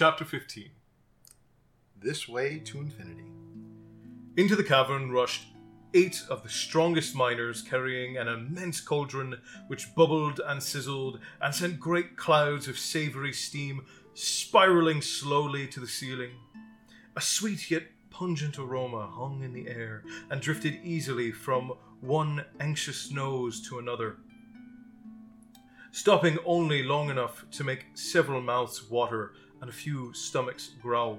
Chapter 15. This way to infinity. Into the cavern rushed eight of the strongest miners carrying an immense cauldron which bubbled and sizzled and sent great clouds of savory steam spiraling slowly to the ceiling. A sweet yet pungent aroma hung in the air and drifted easily from one anxious nose to another, stopping only long enough to make several mouths water and a few stomachs growl.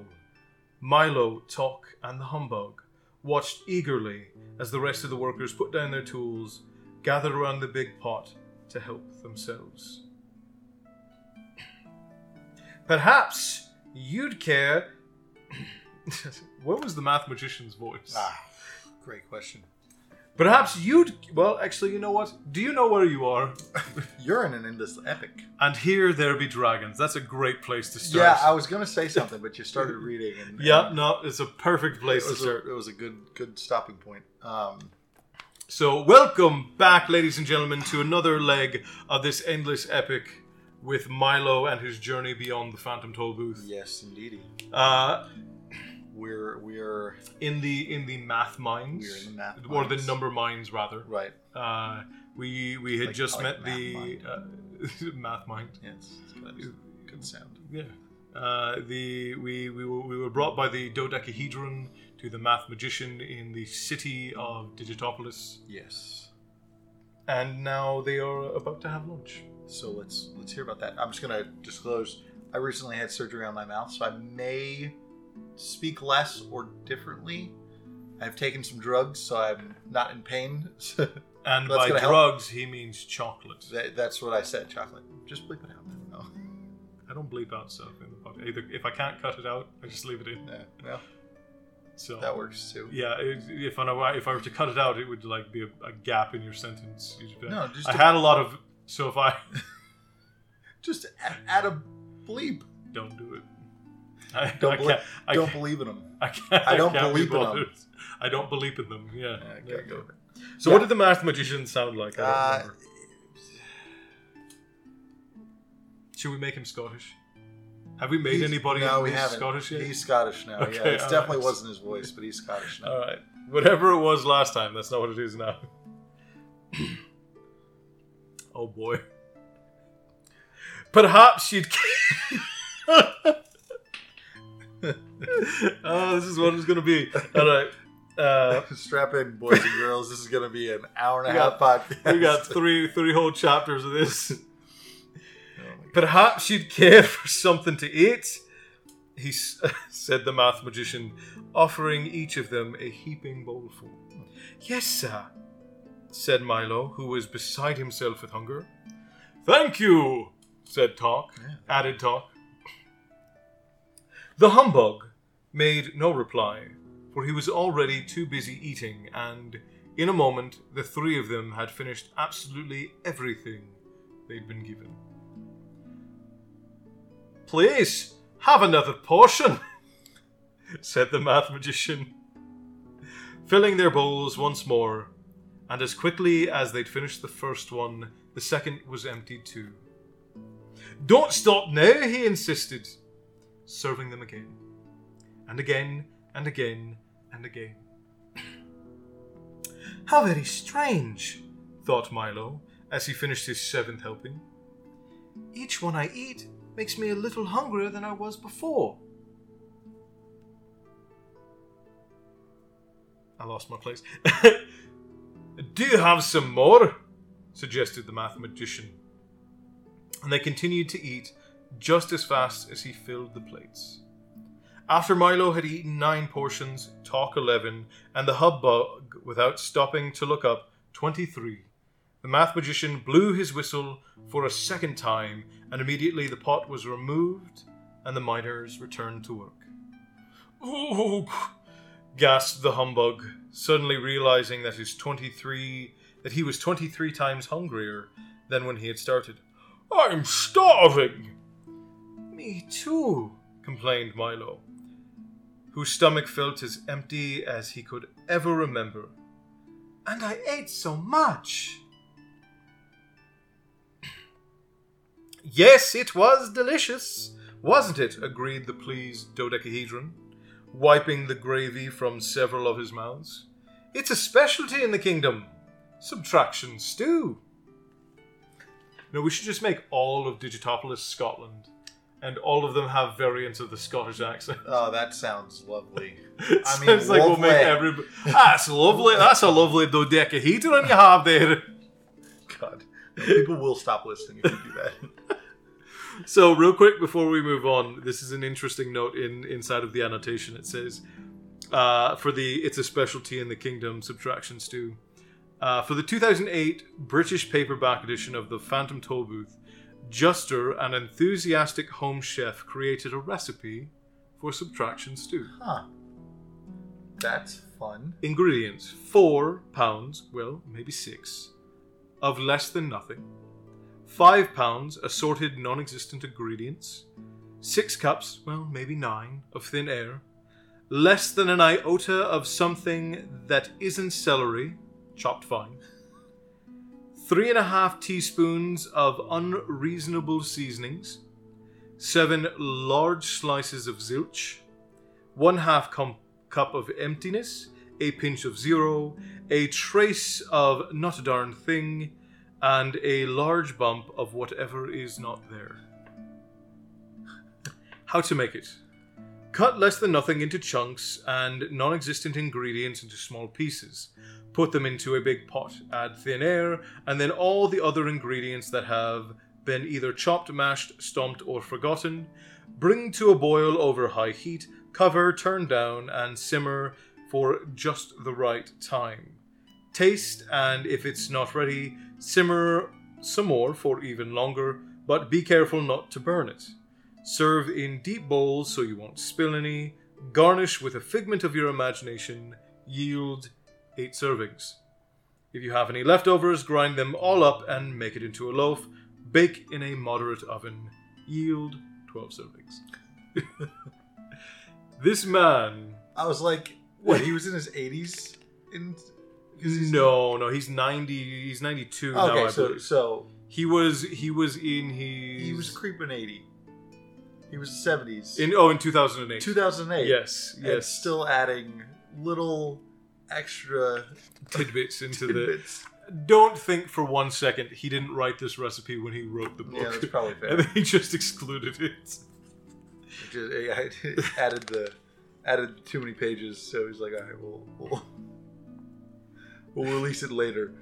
Milo, Tock, and the humbug watched eagerly as the rest of the workers put down their tools, gathered around the big pot to help themselves. Perhaps you'd care. what was the math magician's voice? Ah, great question. Perhaps you'd. Well, actually, you know what? Do you know where you are? You're in an endless epic. And here there be dragons. That's a great place to start. Yeah, I was gonna say something, but you started reading, and Yeah, and no, it's a perfect place to was, a, start. it was a good good stopping point. Um, So, welcome back, ladies and gentlemen, to another leg of this endless epic with Milo and his journey beyond the Phantom Tollbooth. yes, indeedy. Uh, We're we're in the in the math mines, We're in the math or the number mines rather. right. Uh, we we had Like- just like met math the mind. uh, math mind. Yes, good, good sound. Yeah. Uh, the we, we were we were brought by the dodecahedron to the math magician in the city of Digitopolis, Yes. and now they are about to have lunch. So let's let's hear about that. I'm just gonna disclose. I recently had surgery on my mouth, so I may speak less or differently. I've taken some drugs, so I'm not in pain. And by gonna help. drugs, he means chocolate. That- That's what I said. Chocolate. Just bleep it out. No. I don't bleep out stuff in the podcast. Either if I can't cut it out, I just leave it in. Yeah, well, So that works too. Yeah, if I if I were to cut it out, it would like be a, a gap in your sentence. You'd No, just I had a lot of. So if I just add a bleep. don't do it, I Don't I believe. I don't believe in them. I. I don't can't be believe in 'em. bothered. I don't believe in them. Yeah. Yeah, go. So Yeah. what did the math magician sound like? Uh. Should we make him Scottish? Have we made he's- anybody No, we haven't. Scottish yet? He's Scottish now. Okay, yeah, it definitely right. wasn't his voice, but he's Scottish now. All right. Whatever it was last time, that's not what it is now. oh boy. Perhaps you'd. oh, this is what it's going to be. All right. Uh, Strap in, boys and girls. This is going to be an hour and a half podcast. we got three three whole chapters of this. Oh. Perhaps you'd care for something to eat, he s- said the math magician, offering each of them a heaping bowlful. Yes, sir, said Milo, who was beside himself with hunger. Thank you, said Tock, Yeah. added Tock. The humbug made no reply, for he was already too busy eating, and in a moment the three of them had finished absolutely everything they'd been given. Please, have another portion, said the math magician, filling their bowls once more, and as quickly as they'd finished the first one, the second was emptied too. Don't stop now, he insisted, serving them again, and again, and again, and again. How very strange, thought Milo as he finished his seventh helping. Each one I eat makes me a little hungrier than I was before. I lost my place. Do you have some more? suggested the mathematician. And they continued to eat just as fast as he filled the plates. After Milo had eaten nine portions, Tock eleven, and the hubbub, without stopping to look up, twenty-three, the math magician blew his whistle for a second time, and immediately the pot was removed, and the miners returned to work. Ooh, gasped the humbug, suddenly realizing that his twenty-three that he was twenty-three times hungrier than when he had started. I'm starving. Me too, complained Milo, whose stomach felt as empty as he could ever remember. And I ate so much. Yes, it was delicious, Wasn't it? agreed the pleased dodecahedron, wiping the gravy from several of his mouths. It's a specialty in the kingdom. Subtraction stew. No, we should just make all of Digitopolis Scotland, and all of them have variants of the Scottish accent. Oh, that sounds lovely. I mean, sounds like we'll make lovely. everybody. That's lovely. That's a lovely dodecahedron you have there. God, people will stop listening if you do that. So, real quick before we move on, this is an interesting note in inside of the annotation. It says, uh, "For the it's a specialty in the kingdom subtraction stew." Uh, for the 2008 British paperback edition of the Phantom Tollbooth, Juster, an enthusiastic home chef, created a recipe for subtraction stew. Huh. That's fun. Ingredients: four pounds, well, maybe six, of less than nothing. Five pounds assorted non-existent ingredients. Six cups, well, maybe nine, of thin air. Less than an iota of something that isn't celery, chopped fine. Three and a half teaspoons of unreasonable seasonings. Seven large slices of zilch. One half com- cup of emptiness. A pinch of zero. A trace of not a darn thing. And a large bump of whatever is not there. How to make it. Cut less than nothing into chunks and non existent ingredients into small pieces. Put them into a big pot, add thin air, and then all the other ingredients that have been either chopped, mashed, stomped, or forgotten. Bring to a boil over high heat, cover, turn down, and simmer for just the right time. Taste, and if it's not ready, simmer some more for even longer, but be careful not to burn it. Serve in deep bowls so you won't spill any. Garnish with a figment of your imagination. Yield 8 servings. If you have any leftovers, grind them all up and make it into a loaf. Bake in a moderate oven. Yield 12 servings. this man. I was like, what? He was in his 80s. In No, no, he's 90. He's 92 now, Okay, I so believe. so He was he was in his he was creeping 80. He was the 70s. in oh in 2008. 2008. Yes, And yes. still adding little extra tidbits into the don't think for one second he didn't write this recipe when he wrote the book. Yeah, that's probably fair. and he just excluded it. Just, I added the added too many pages, so he's like, all right, we'll we'll, we'll release it later.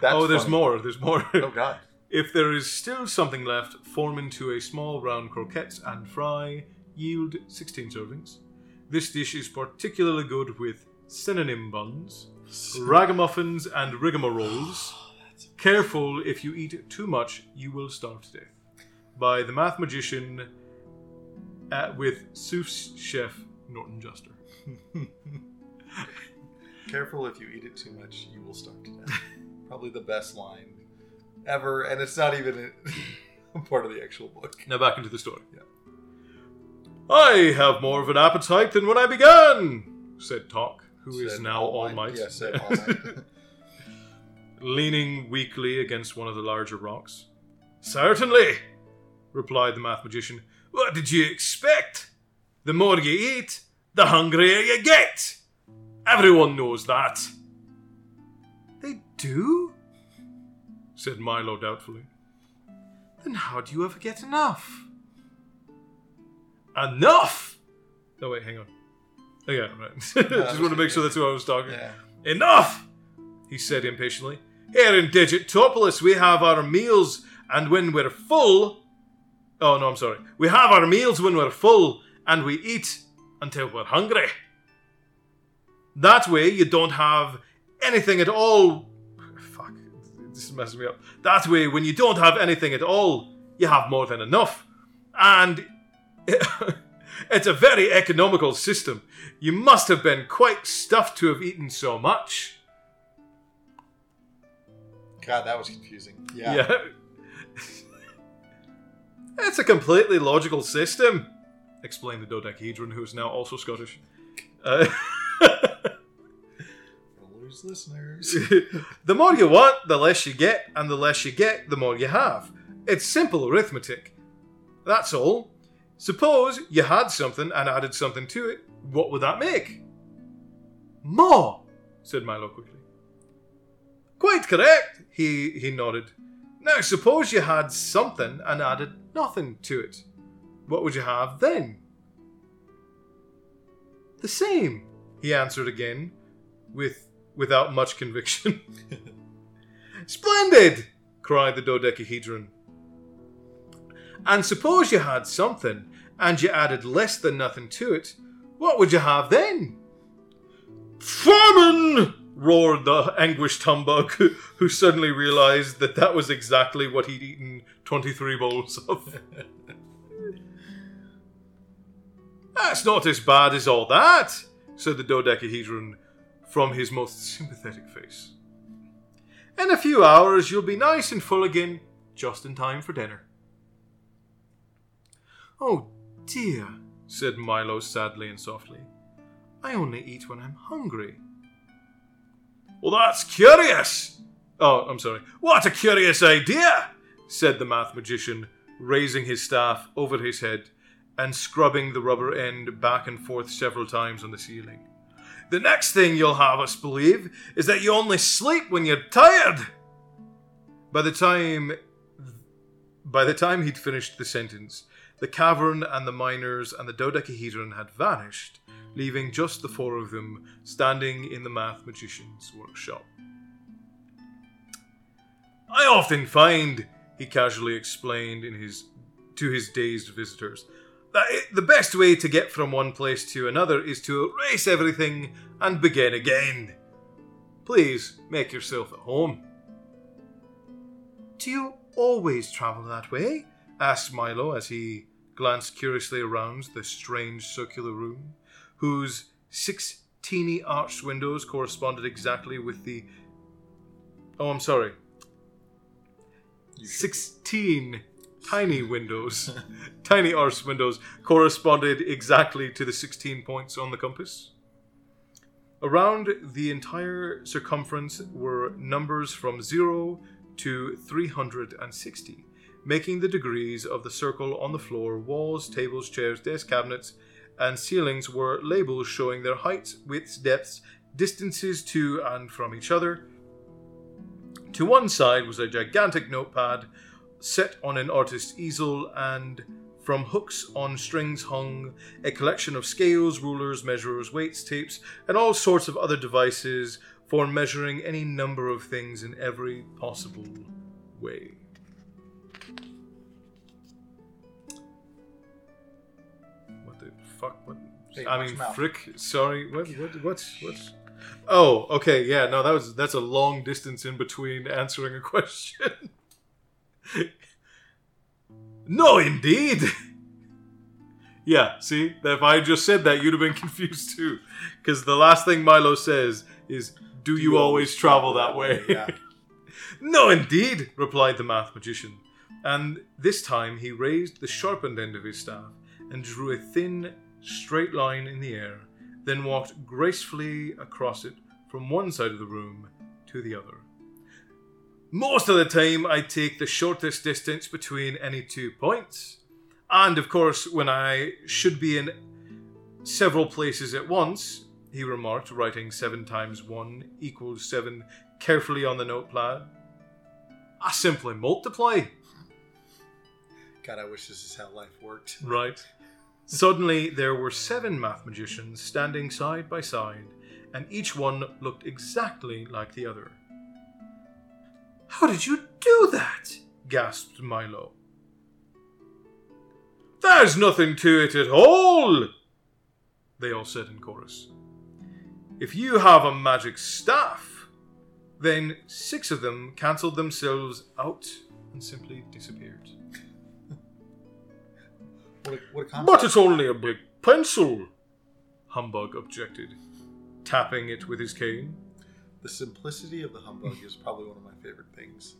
That's oh, there's funny. more. There's more. Oh God. If there is still something left, form into a small round croquettes and fry. Yield 16 servings. This dish is particularly good with synonym buns, ragamuffins, and rigmaroles. Careful, if you eat too much, you will starve to death. By the math magician uh, with sous chef Norton Juster. Careful if you eat it too much, you will starve to death. Probably the best line ever, and it's not even a part of the actual book. Now back into the story. Yeah. I have more of an appetite than when I began, said Tock, who is Said now All Might. Yeah, said all might. Leaning weakly against one of the larger rocks. Certainly, replied the math magician. What did you expect? The more you eat, the hungrier you get. Everyone knows that. They do? Said Milo doubtfully. Then how do you ever get enough? Enough? No, wait, hang on. Oh, yeah, right. Just want to make sure that's who I was talking. yeah. Enough! He said impatiently. Here in Digitopolis, we have our meals, and when we're full. Oh, no, I'm sorry. We have our meals when we're full, and we eat until we're hungry. That way, you don't have anything at all. This is messing me up. That way, when you don't have anything at all, you have more than enough. And it's a very economical system. You must have been quite stuffed to have eaten so much. God, that was confusing. Yeah. Yeah. it's a completely logical system, explained the dodecahedron, who is now also Scottish. Uh, We'll listeners. the more you want, the less you get, and the less you get, the more you have. It's simple arithmetic. That's all. Suppose you had something and added something to it. What would that make? More, said Milo quickly. Quite correct, he, he nodded. Now, suppose you had something and added nothing to it. What would you have then? The same, he answered again, with without much conviction. Splendid! cried the dodecahedron. And suppose you had something and you added less than nothing to it, what would you have then? Famine! roared the anguished humbug, who, who suddenly realized that that was exactly what he'd eaten 23 bowls of. That's not as bad as all that, said the dodecahedron from his most sympathetic face. In a few hours, you'll be nice and full again, just in time for dinner. Oh dear, said Milo sadly and softly. I only eat when I'm hungry. Well, that's curious! Oh, I'm sorry. What a curious idea! said the math magician, raising his staff over his head and scrubbing the rubber end back and forth several times on the ceiling. The next thing you'll have us believe is that you only sleep when you're tired. By the time by the time he'd finished the sentence, the cavern and the miners and the dodecahedron had vanished, leaving just the four of them standing in the math magician's workshop. I often find, he casually explained in his to his dazed visitors, the best way to get from one place to another is to erase everything and begin again. Please make yourself at home. Do you always travel that way? asked Milo as he glanced curiously around the strange circular room, whose six teeny arched windows corresponded exactly with the. Oh, I'm sorry. 16 tiny windows, tiny arched windows, corresponded exactly to the 16 points on the compass. Around the entire circumference were numbers from 0 to 360, making the degrees of the circle on the floor, walls, tables, chairs, desk cabinets, and ceilings were labels showing their heights, widths, depths, distances to and from each other. To one side was a gigantic notepad set on an artist's easel, and from hooks on strings hung a collection of scales, rulers, measurers, weights, tapes, and all sorts of other devices for measuring any number of things in every possible way. What the fuck? What? Hey, I mean, frick. Sorry. What? What? What's? What's? Oh, okay. Yeah. No, that was that's a long distance in between answering a question. no, indeed. yeah. See, if I just said that, you'd have been confused too, because the last thing Milo says is, "Do, you, always travel that way?" Yeah. No, indeed, replied the math magician. And this time he raised the sharpened end of his staff and drew a thin, straight line in the air, then walked gracefully across it from one side of the room to the other. Most of the time, I take the shortest distance between any two points. And of course, when I should be in several places at once, he remarked, writing 7 times 1 equals 7 carefully on the notepad. I simply multiply. God, I wish this is how life worked. Right. Suddenly, there were seven math magicians standing side by side, and each one looked exactly like the other. How did you do that? gasped Milo. There's nothing to it at all, they all said in chorus. If you have a magic staff, then six of them cancelled themselves out and simply disappeared. What a, what a. But it's only a big pencil, Humbug objected, tapping it with his cane. The simplicity of the humbug is probably one of my favorite things,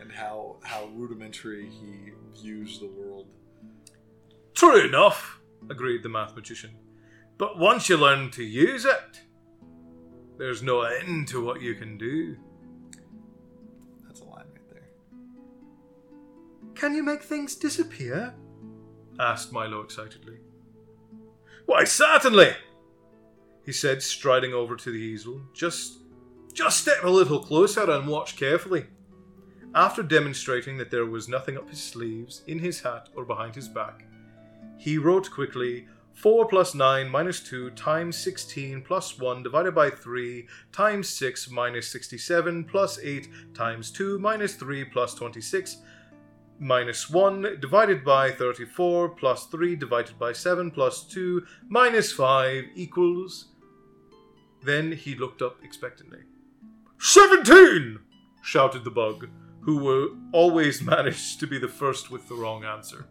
and how how rudimentary he views the world. True enough, agreed the math magician. But once you learn to use it, there's no end to what you can do. That's a line right there. Can you make things disappear? asked Milo excitedly. Why, certainly, he said, striding over to the easel. Just, just step a little closer and watch carefully. After demonstrating that there was nothing up his sleeves, in his hat, or behind his back, he wrote quickly 4 plus 9 minus 2 times 16 plus 1 divided by 3 times 6 minus 67 plus 8 times 2 minus 3 plus 26 minus 1 divided by 34 plus 3 divided by 7 plus 2 minus 5 equals. Then he looked up expectantly. 17! shouted the bug, who were always managed to be the first with the wrong answer.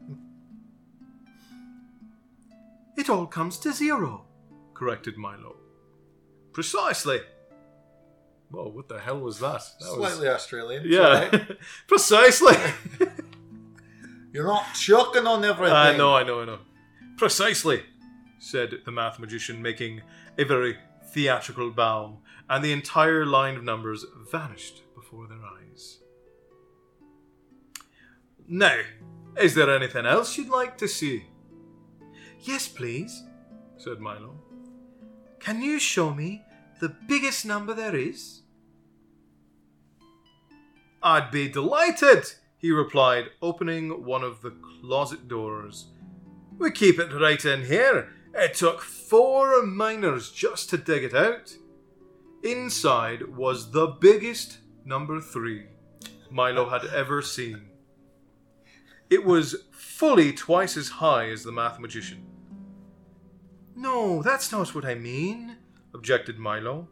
It all comes to zero, corrected Milo. Precisely. Whoa, what the hell was that? that Slightly was... Australian. Yeah, Sorry. precisely. You're not choking on everything. I know, I know, I know. Precisely, said the math magician, making a very theatrical bow, and the entire line of numbers vanished before their eyes. Now, is there anything else you'd like to see? Yes, please, said Milo. Can you show me the biggest number there is? I'd be delighted, he replied, opening one of the closet doors. We keep it right in here. It took four miners just to dig it out. Inside was the biggest number three Milo had ever seen. It was fully twice as high as the math magician. No, that's not what I mean, objected Milo.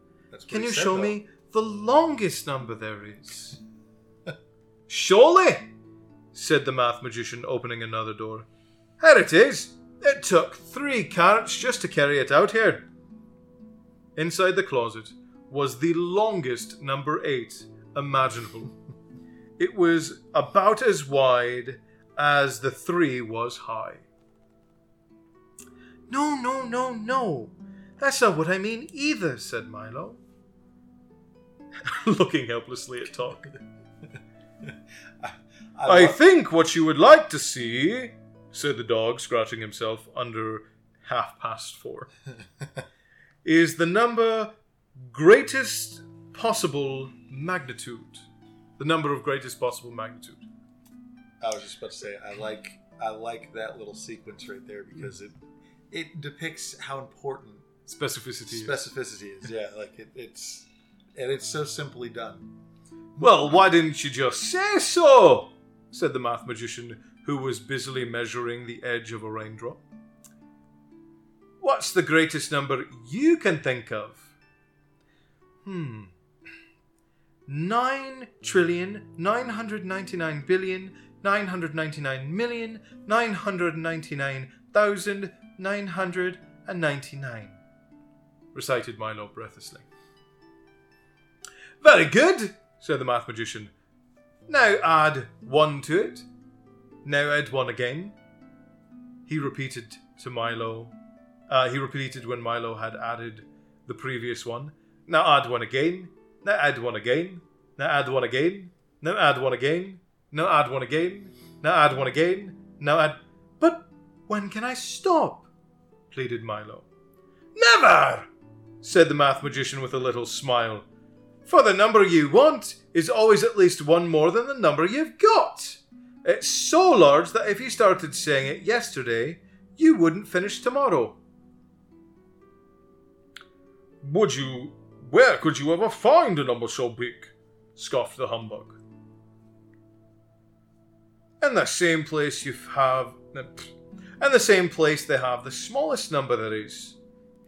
Can you show though. me the longest number there is? Surely, said the math magician, opening another door. Here it is. It took three carts just to carry it out here. Inside the closet was the longest number eight imaginable. It was about as wide as the three was high. No, no, no, no. That's not what I mean either, said Milo. Looking helplessly at Tock. I, I love- think what you would like to see, said the dog, scratching himself under half past four, is the number greatest possible magnitude. The number of greatest possible magnitude. I was just about to say I like I like that little sequence right there because it it depicts how important Specificity. specificity is. Yeah, like it, it's and it's so simply done. well, why didn't you just say so? said the math magician, who was busily measuring the edge of a raindrop. What's the greatest number you can think of? Hmm. Nine trillion nine hundred ninety nine billion nine hundred ninety nine million nine hundred ninety nine thousand nine hundred and ninety nine, recited Milo breathlessly. Very good, said the math magician. Now add one to it. Now add one again. He repeated to Milo. Uh, he repeated when Milo had added the previous one. Now add one again. Now add one again. Now add one again. Now add one again. Now add one again. Now add one again. Now add. But when can I stop? pleaded Milo. Never! said the math magician with a little smile. For the number you want is always at least one more than the number you've got. It's so large that if you started saying it yesterday, you wouldn't finish tomorrow. Would you? Where could you ever find a number so big? scoffed the humbug. In the same place you have. In the same place they have the smallest number there is,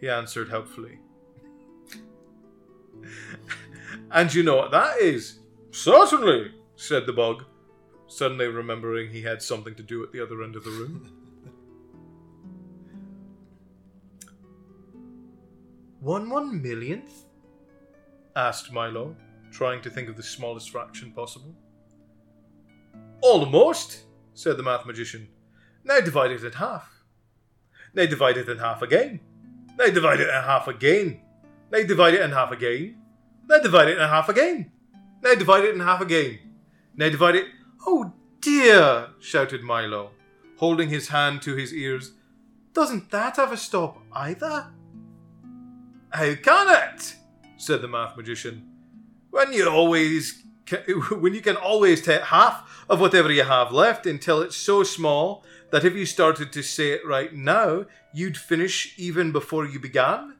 he answered helpfully. and you know what that is? Certainly, said the bug, suddenly remembering he had something to do at the other end of the room. One one millionth? asked Milo, trying to think of the smallest fraction possible. Almost, said the math magician. Now divide it in half. Now divide it in half again. Now divide it in half again. Now divide it in half again. Now divide it in half again. Now divide it in half again. Now divide it. Oh dear! shouted Milo, holding his hand to his ears. Doesn't that have a stop either? How can it? said the math magician. When you always when you can always take half of whatever you have left until it's so small that if you started to say it right now, you'd finish even before you began?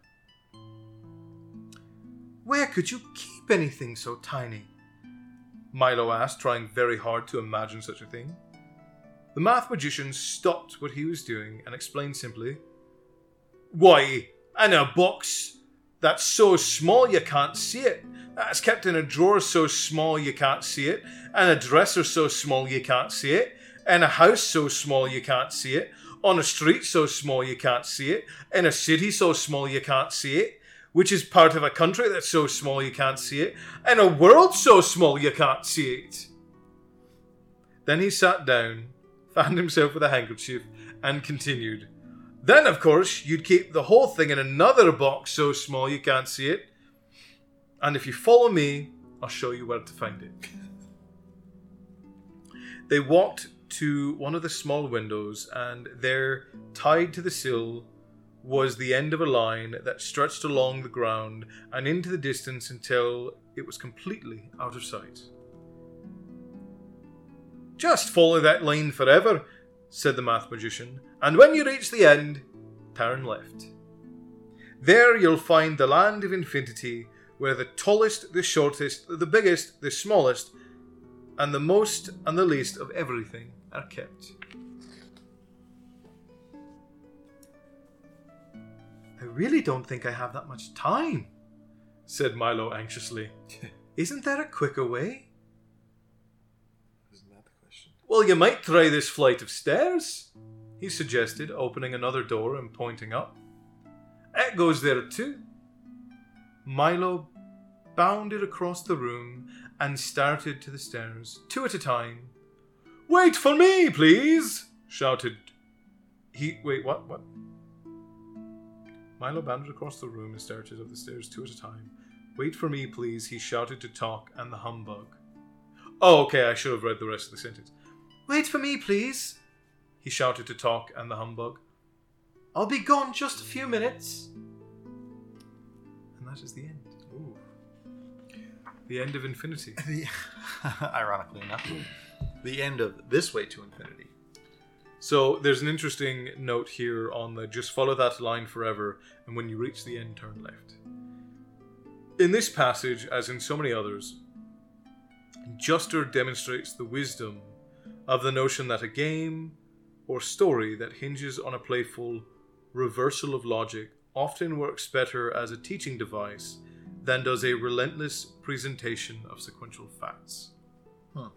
Where could you keep anything so tiny? Milo asked, trying very hard to imagine such a thing. The math magician stopped what he was doing and explained simply Why, in a box that's so small you can't see it. That's kept in a drawer so small you can't see it, and a dresser so small you can't see it, in a house so small you can't see it, on a street so small you can't see it, in a city so small you can't see it, which is part of a country that's so small you can't see it, and a world so small you can't see it. Then he sat down, fanned himself with a handkerchief, and continued. Then, of course, you'd keep the whole thing in another box so small you can't see it. And if you follow me, I'll show you where to find it. They walked to one of the small windows, and there, tied to the sill, was the end of a line that stretched along the ground and into the distance until it was completely out of sight. Just follow that line forever, said the math magician, and when you reach the end, turn left. There you'll find the land of infinity, where the tallest, the shortest, the biggest, the smallest, and the most and the least of everything are kept. I really don't think I have that much time, said Milo anxiously. Isn't there a quicker way? Isn't that the question? Well, you might try this flight of stairs, he suggested, opening another door and pointing up. It goes there too. Milo bounded across the room and started to the stairs, two at a time. Wait for me, please! shouted he. Wait, what? What? Milo bounded across the room and started up the stairs two at a time. Wait for me, please, he shouted to Tock and the humbug. Oh, okay, I should have read the rest of the sentence. Wait for me, please, he shouted to Tock and the humbug. I'll be gone just a few minutes. And that is the end. Ooh. The end of infinity. Ironically enough, the end of this way to infinity. So there's an interesting note here on the just follow that line forever, and when you reach the end, turn left. In this passage, as in so many others, Juster demonstrates the wisdom of the notion that a game or story that hinges on a playful reversal of logic often works better as a teaching device than does a relentless presentation of sequential facts. Huh.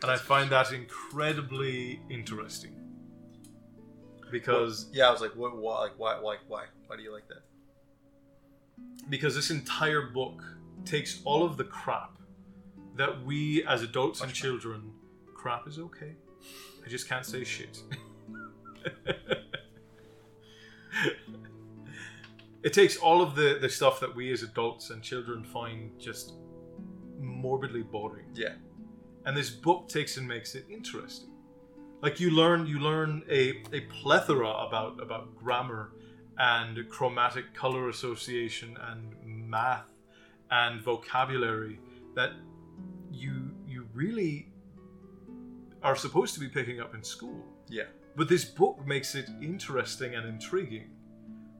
And I find that incredibly interesting. Because Yeah, I was like, what? Why? Like, why? Why? Why? Why do you like that? because this entire book takes all of the crap that we as adults and Much children crap is okay. I just can't say shit. it takes all of the, the stuff that we as adults and children find just morbidly boring. Yeah. And this book takes and makes it interesting. Like you learn you learn a, a plethora about about grammar and chromatic color association and math and vocabulary that you you really are supposed to be picking up in school. Yeah. But this book makes it interesting and intriguing.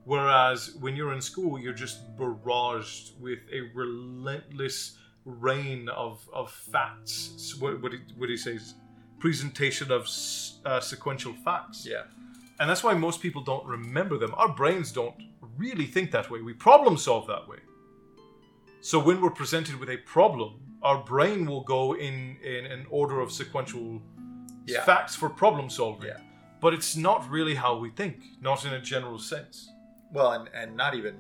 Whereas when you're in school, you're just barraged with a relentless rain of, of facts. What he, what he say? Presentation of uh, sequential facts. Yeah. And that's why most people don't remember them. Our brains don't really think that way. We problem solve that way. So when we're presented with a problem, our brain will go in, in an order of sequential Yeah. facts for problem solving. Yeah. But it's not really how we think, not in a general sense. Well, and and not even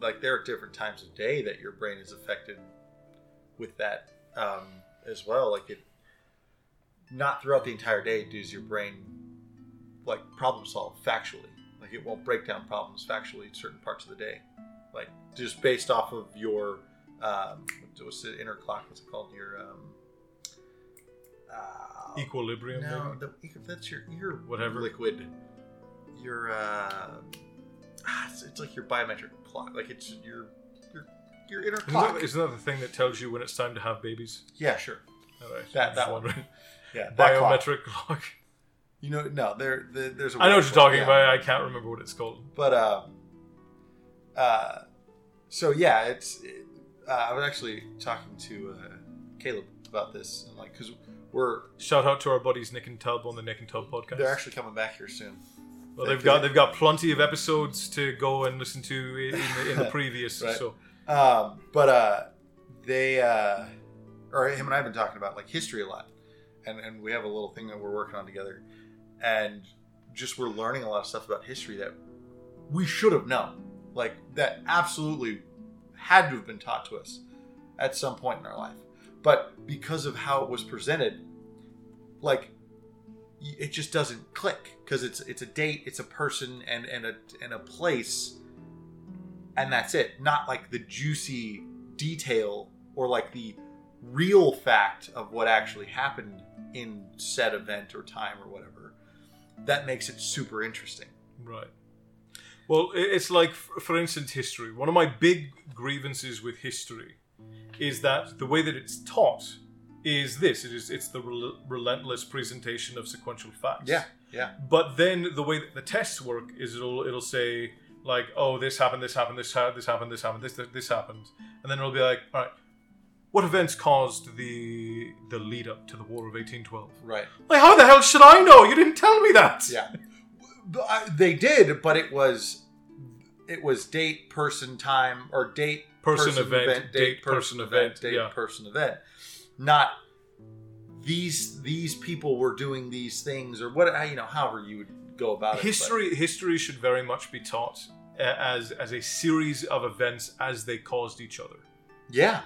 like there are different times of day that your brain is affected with that um, as well. Like it, not throughout the entire day does your brain like problem solve factually. Like it won't break down problems factually in certain parts of the day. Like just based off of your um, what's the inner clock? What's it called? Your um, uh, Equilibrium, No, the, that's your ear Whatever. liquid. Your uh, ah, it's, it's like your biometric clock. Like it's your your your inner Isn't clock. that, isn't that the thing that tells you when it's time to have babies? yeah, sure. All right. That- that one. Yeah, that. Biometric clock. You know, no, there, there there's. A I know what you're talking yeah. about. I can't remember what it's called. But uh, uh, so yeah, it's. It, uh, I was actually talking to uh, Caleb about this, and like, because we're Shout out to our buddies Nick and Tub on the Nick and Tub podcast. they're actually coming back here soon. well, they've got they've got plenty of episodes to go and listen to in, in, the, in the previous. Right. So Um, but uh, they uh, or him and I have been talking about like history a lot, and and we have a little thing that we're working on together, and just we're learning a lot of stuff about history that we should have known, like that absolutely had to have been taught to us at some point in our life, but because of how it was presented, like it just doesn't click because it's it's a date, it's a person, and and a and a place and that's it. Not like the juicy detail or like the real fact of what actually happened in said event or time or whatever. That makes it super interesting. right. Well, it's like, for instance, history. One of my big grievances with history is that the way that it's taught is this: it is it's the rel- relentless presentation of sequential facts. Yeah, yeah. But then the way that the tests work is it'll it'll say like, oh, this happened, this happened, this happened, this happened, this happened, this this, this happened, and then it'll be like, all right, what events caused the the lead up to the War of 1812? Right. Like, how the hell should I know? You didn't tell me that. Yeah. I- they did, but it was it was date, person, time, or date, Person, event, date, person, event, date, yeah. person, event. Not these these people were doing these things or what you know, however you would go about it. History history should very much be taught uh, as as a series of events as they caused each other, Yeah.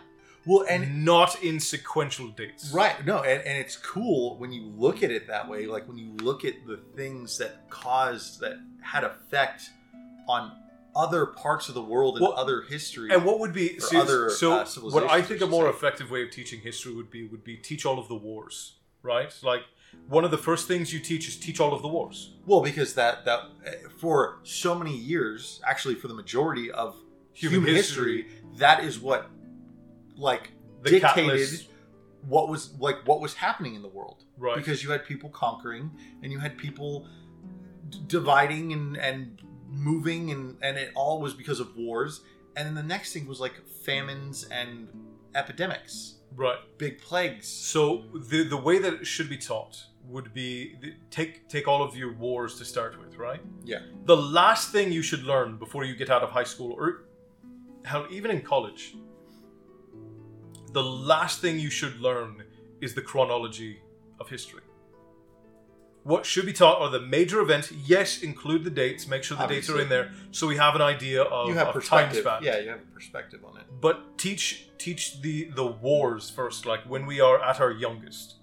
Well, and not in sequential dates. Right. No, and, and it's cool when you look at it that way. Like when you look at the things that caused that had effect on other parts of the world and Well, other history. And what would be so, other, so uh, what I think a more say. effective way of teaching history would be would be teach all of the wars, right? Like one of the first things you teach is teach all of the wars. well, because that that eh, for so many years, actually for the majority of Human human, history. history, that is what like The dictated catalyst, what was like what was happening in the world. right? because you had people conquering and you had people d- dividing and, and moving and, and it all was because of wars and then the next thing was like famines and epidemics right. big plagues So the the way that it should be taught would be take take all of your wars to start with, right? Yeah. The last thing you should learn before you get out of high school or hell even in college, the last thing you should learn is the chronology of history. What should be taught are the major events. Yes, include the dates. Make sure the dates are in there, so we have an idea of, you have of time perspective. span. Yeah you have a perspective on it. But teach teach the the wars first like when we are at our youngest.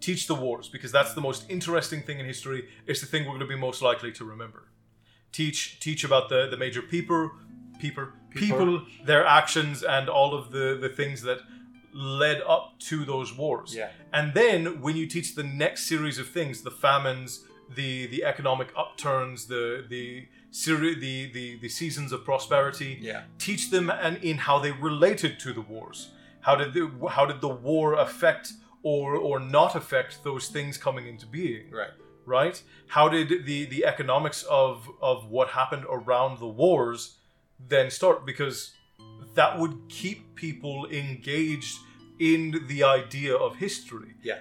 Teach the wars because that's the most interesting thing in history. It's the thing we're going to be most likely to remember. Teach teach about the the major people people. people their actions and all of the the things that led up to those wars yeah and then when you teach the next series of things, the famines, the the economic upturns, the the seri- the the, the seasons of prosperity, yeah teach them and in how they related to the wars. How did the how did the war affect or or not affect those things coming into being? right Right? How did the the economics of of what happened around the wars then start? Because that would keep people engaged in the idea of history. Yeah.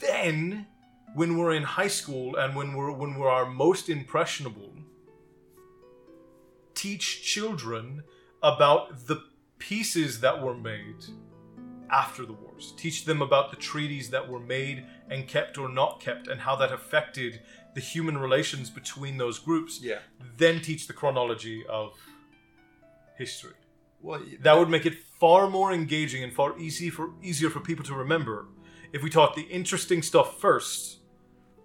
Then when we're in high school and when we're when we're our most impressionable, teach children about the pieces that were made after the wars. Teach them about the treaties that were made and kept or not kept and how that affected the human relations between those groups. yeah Then teach the chronology of history. Well That would make it far more engaging and far easy for easier for people to remember if we taught the interesting stuff first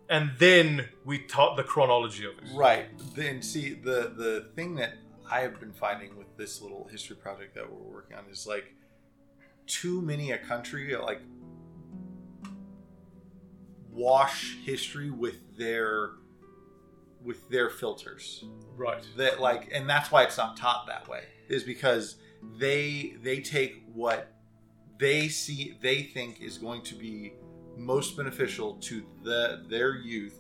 and then we taught the chronology of it. Right. Then see the the thing that I have been finding with this little history project that we're working on is like too many a country like wash history with their with their filters Right. that like and that's why it's not taught that way is because they they take what they see they think is going to be most beneficial to the their youth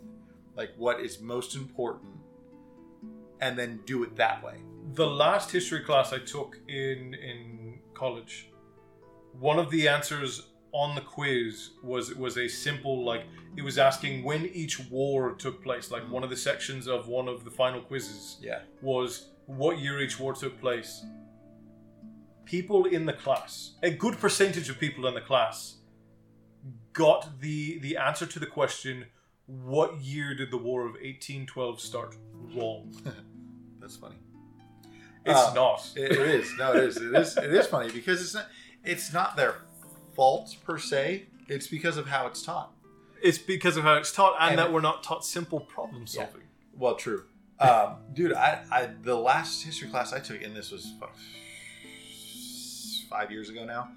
like what is most important and then do it that way the last history class I took in in college, one of the answers on the quiz was was a simple like it was asking when each war took place. Like one of the sections of one of the final quizzes yeah was what year each war took place. People in the class, a good percentage of people in the class, got the the answer to the question, "What year did the War of 1812 start?" Wrong. that's funny It's Uh, not. it, it is no it is it is it is funny because it's not it's not their fault per se it's because of how it's taught It's because of how it's taught, and, And- that we're not taught simple problem Yeah. solving. Well, true. Um, dude, I, I the last history class I took, and this was five years ago now,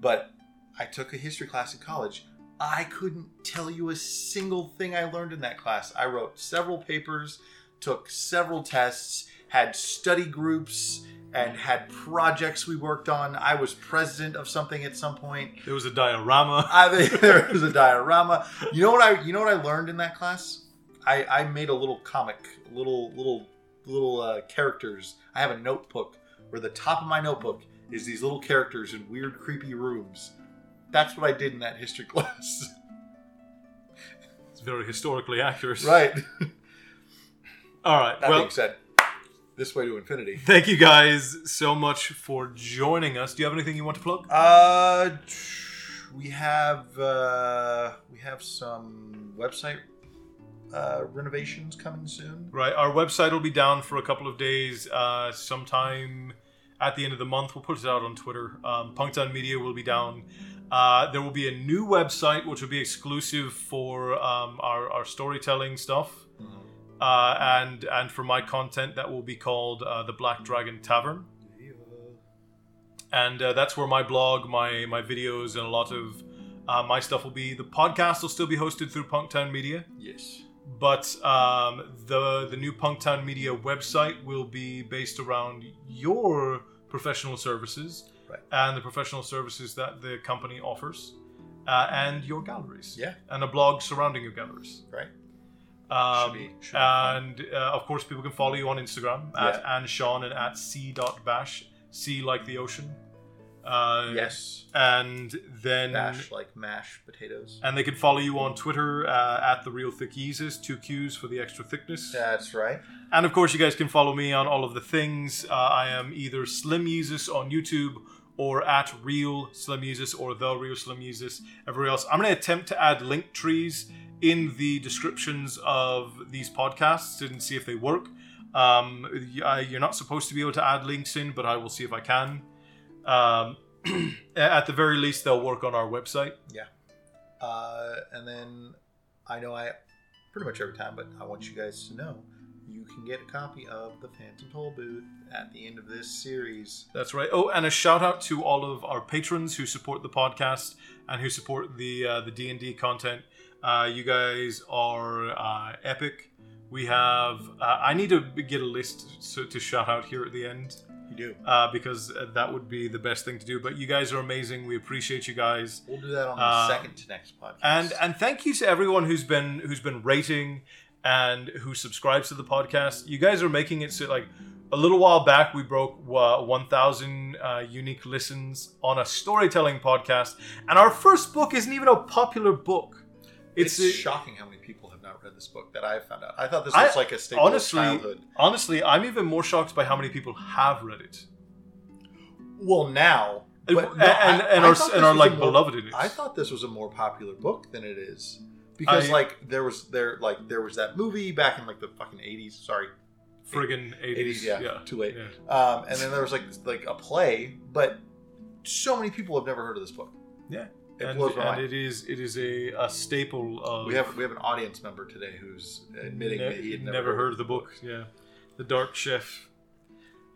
but I took a history class in college. I couldn't tell you a single thing I learned in that class. I wrote several papers, took several tests, had study groups, and had projects we worked on. I was president of something at some point. There was a diorama. I think there was a diorama. You know what I you know what I learned in that class? I, I made a little comic, little little little uh, characters. I have a notebook where the top of my notebook is these little characters in weird, creepy rooms. That's what I did in that history class. It's very historically accurate. right. All right. That well, being said, this way to infinity. thank you guys so much for joining us. Do you have anything you want to plug? Uh, we have uh, we have some website uh, renovations coming soon. Right. Our website will be down for a couple of days. Uh, sometime at the end of the month, we'll put it out on Twitter. Um, Punktown Media will be down. Uh, there will be a new website which will be exclusive for um, our, our storytelling stuff. Uh, and and for my content that will be called uh, the Black Dragon Tavern, and uh, that's where my blog, my my videos, and a lot of uh, my stuff will be. The podcast will still be hosted through Punktown Media, Yes. but um, the the new Punktown Media website will be based around your professional services Right. and the professional services that the company offers, uh, and your galleries, Yeah. and a blog surrounding your galleries. Right. Um, Should be- should be and uh, of course, people can follow you on Instagram at and Sean and at c.bash, c like the ocean. Uh, Yes. And then Mash like mashed potatoes. and they can follow you on Twitter uh, at the real thick Yeezus, two Q's for the extra thickness. That's right. And of course, you guys can follow me on all of the things. Uh, I am either Slim Yeezus on YouTube or at Real Slim Yeezus or the Real Slim Yeezus. Everywhere else, I'm going to attempt to add link trees in the descriptions of these podcasts and see if they work. Um, I- you're not supposed to be able to add links in, but I will see if I can. Um, at the very least, they'll work on our website. Yeah. Uh, and then I know I pretty much every time, but I want you guys to know you can get a copy of the Phantom Tollbooth at the end of this series. That's right. Oh, and a shout out to all of our patrons who support the podcast and who support the uh, the D and D content. Uh, you guys are uh, epic. We have. Uh, I need to get a list so, to shout out here at the end You do. uh, because that would be the best thing to do. But you guys are amazing. We appreciate you guys. We'll do that on the Uh, second to next podcast. and and thank you to everyone who's been who's been rating and who subscribes to the podcast. You guys are making it so like a little while back we broke uh, 1,000 uh, unique listens on a storytelling podcast, and our first book isn't even a popular book. it's, It's, a- shocking how many people read this book that I found out. I thought this I- was like a staple honestly, of childhood. honestly, I'm even more shocked by how many people have read it, Well, now. But and no, I- and, and I are thought and are like more- beloved in it. I thought this was a more popular book than it is because I- like there was there like there was that movie back in like the fucking eighties. Sorry, friggin' 80s. 80s. Yeah, too late. Yeah. Um, and then there was like like a play, but so many people have never heard of this book. Yeah. It and, blows my and mind. it is it is a, a staple of. We have we have an audience member today who's admitting ne- that he had never, never heard of the book. Yeah, the Dark Chef,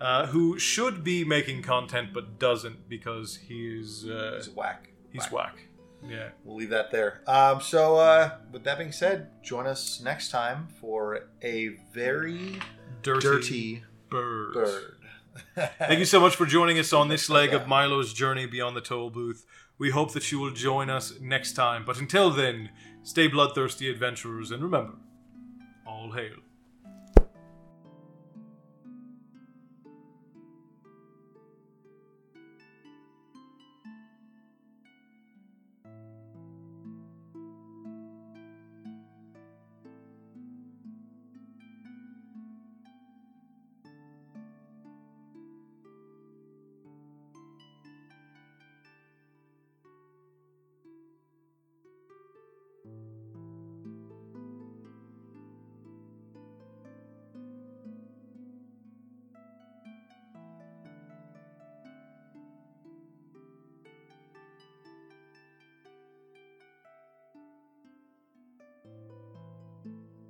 uh, who should be making content but doesn't because he's uh, he's whack. He's whack. whack. Yeah, we'll leave that there. Um, so, uh, with that being said, join us next time for a very dirty, dirty bird. bird. Thank you so much for joining us on this leg of Milo's journey beyond the toll booth. We hope that you will join us next time, but until then, stay bloodthirsty adventurers and remember, all hail.